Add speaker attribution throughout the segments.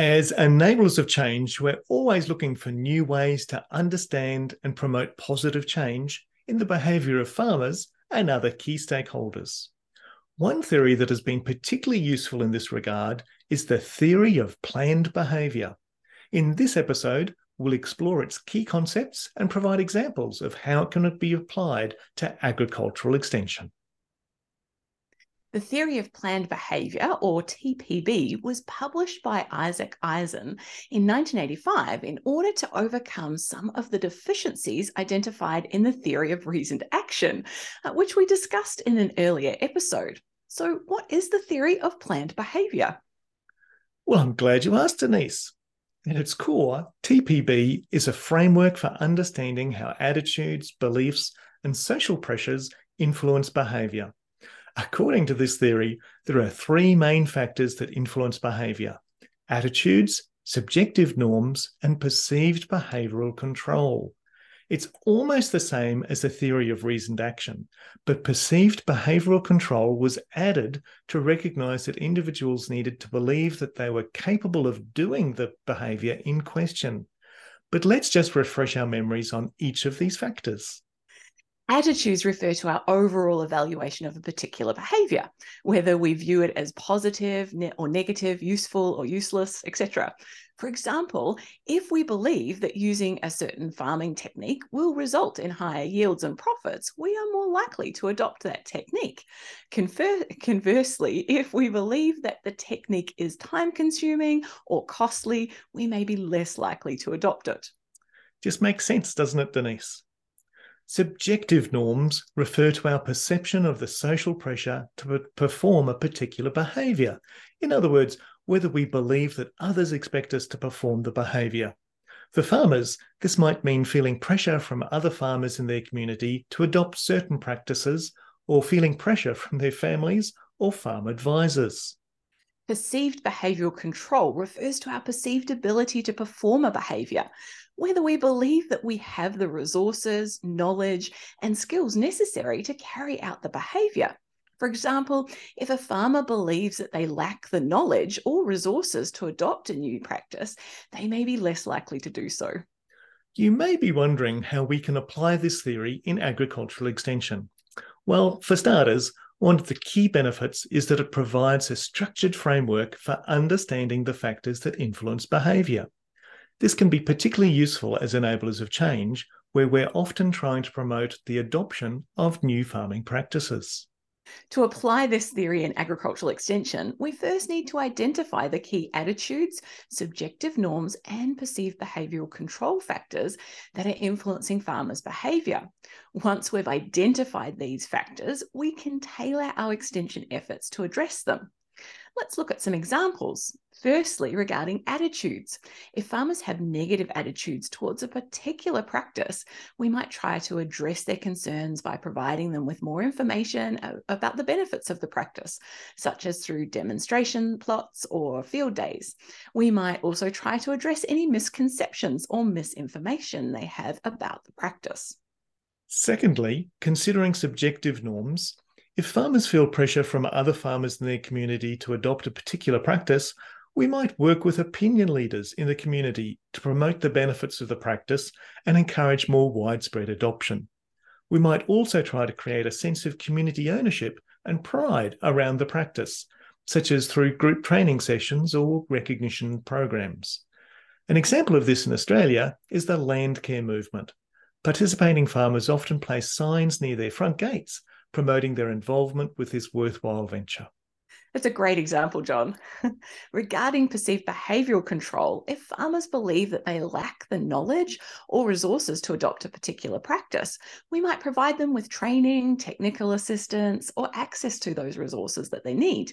Speaker 1: As enablers of change, we're always looking for new ways to understand and promote positive change in the behaviour of farmers and other key stakeholders. One theory that has been particularly useful in this regard is the theory of planned behaviour. In this episode, we'll explore its key concepts and provide examples of how it can be applied to agricultural extension.
Speaker 2: The Theory of Planned Behavior, or TPB, was published by Icek Ajzen in 1985 in order to overcome some of the deficiencies identified in the theory of reasoned action, uh, which we discussed in an earlier episode. So, what is the theory of planned behavior?
Speaker 1: Well, I'm glad you asked, Denise. At its core, TPB is a framework for understanding how attitudes, beliefs, and social pressures influence behavior. According to this theory, there are three main factors that influence behavior attitudes, subjective norms, and perceived behavioral control. It's almost the same as the theory of reasoned action, but perceived behavioral control was added to recognize that individuals needed to believe that they were capable of doing the behavior in question. But let's just refresh our memories on each of these factors.
Speaker 2: Attitudes refer to our overall evaluation of a particular behavior, whether we view it as positive or negative, useful or useless, etc. For example, if we believe that using a certain farming technique will result in higher yields and profits, we are more likely to adopt that technique. Conver- conversely, if we believe that the technique is time consuming or costly, we may be less likely to adopt it.
Speaker 1: Just makes sense, doesn't it, Denise? Subjective norms refer to our perception of the social pressure to perform a particular behaviour. In other words, whether we believe that others expect us to perform the behaviour. For farmers, this might mean feeling pressure from other farmers in their community to adopt certain practices or feeling pressure from their families or farm advisors.
Speaker 2: Perceived behavioural control refers to our perceived ability to perform a behaviour, whether we believe that we have the resources, knowledge, and skills necessary to carry out the behavior. For example, if a farmer believes that they lack the knowledge or resources to adopt a new practice, they may be less likely to do so.
Speaker 1: You may be wondering how we can apply this theory in agricultural extension. Well, for starters, one of the key benefits is that it provides a structured framework for understanding the factors that influence behaviour. This can be particularly useful as enablers of change, where we're often trying to promote the adoption of new farming practices.
Speaker 2: To apply this theory in agricultural extension, we first need to identify the key attitudes, subjective norms, and perceived behavioural control factors that are influencing farmers' behaviour. Once we've identified these factors, we can tailor our extension efforts to address them. Let's look at some examples. Firstly, regarding attitudes. If farmers have negative attitudes towards a particular practice, we might try to address their concerns by providing them with more information about the benefits of the practice, such as through demonstration plots or field days. We might also try to address any misconceptions or misinformation they have about the practice.
Speaker 1: Secondly, considering subjective norms, if farmers feel pressure from other farmers in their community to adopt a particular practice, we might work with opinion leaders in the community to promote the benefits of the practice and encourage more widespread adoption. We might also try to create a sense of community ownership and pride around the practice, such as through group training sessions or recognition programs. An example of this in Australia is the Landcare movement. Participating farmers often place signs near their front gates promoting their involvement with this worthwhile venture.
Speaker 2: That's a great example, John. Regarding perceived behavioural control, if farmers believe that they lack the knowledge or resources to adopt a particular practice, we might provide them with training, technical assistance, or access to those resources that they need.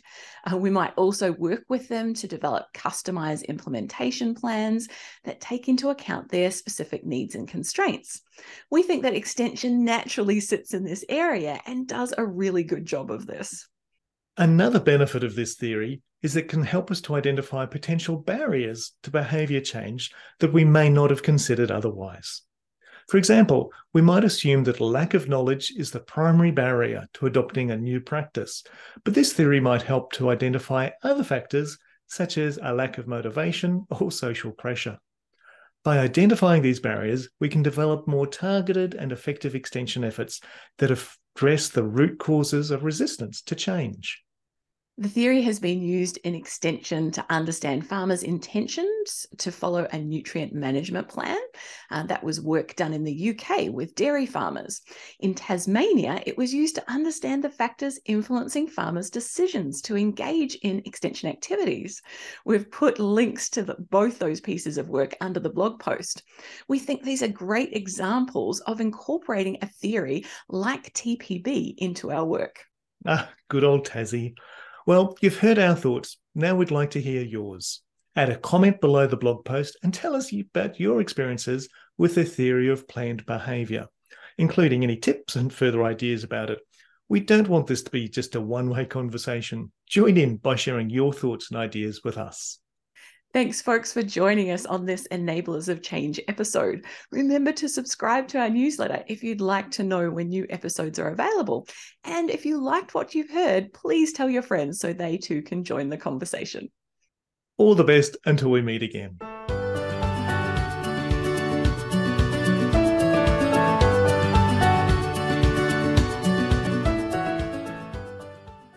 Speaker 2: Uh, we might also work with them to develop customised implementation plans that take into account their specific needs and constraints. We think that extension naturally sits in this area and does a really good job of this.
Speaker 1: Another benefit of this theory is that it can help us to identify potential barriers to behaviour change that we may not have considered otherwise. For example, we might assume that lack of knowledge is the primary barrier to adopting a new practice, but this theory might help to identify other factors such as a lack of motivation or social pressure. By identifying these barriers, we can develop more targeted and effective extension efforts that address the root causes of resistance to change.
Speaker 2: The theory has been used in extension to understand farmers' intentions to follow a nutrient management plan. Uh, that was work done in the UK with dairy farmers. In Tasmania, it was used to understand the factors influencing farmers' decisions to engage in extension activities. We've put links to the, both those pieces of work under the blog post. We think these are great examples of incorporating a theory like TPB into our work.
Speaker 1: Ah, good old Tassie. Well, you've heard our thoughts. Now we'd like to hear yours. Add a comment below the blog post and tell us about your experiences with the theory of planned behaviour, including any tips and further ideas about it. We don't want this to be just a one way conversation. Join in by sharing your thoughts and ideas with us.
Speaker 2: Thanks, folks, for joining us on this Enablers of Change episode. Remember to subscribe to our newsletter if you'd like to know when new episodes are available. And if you liked what you've heard, please tell your friends so they too can join the conversation.
Speaker 1: All the best until we meet again.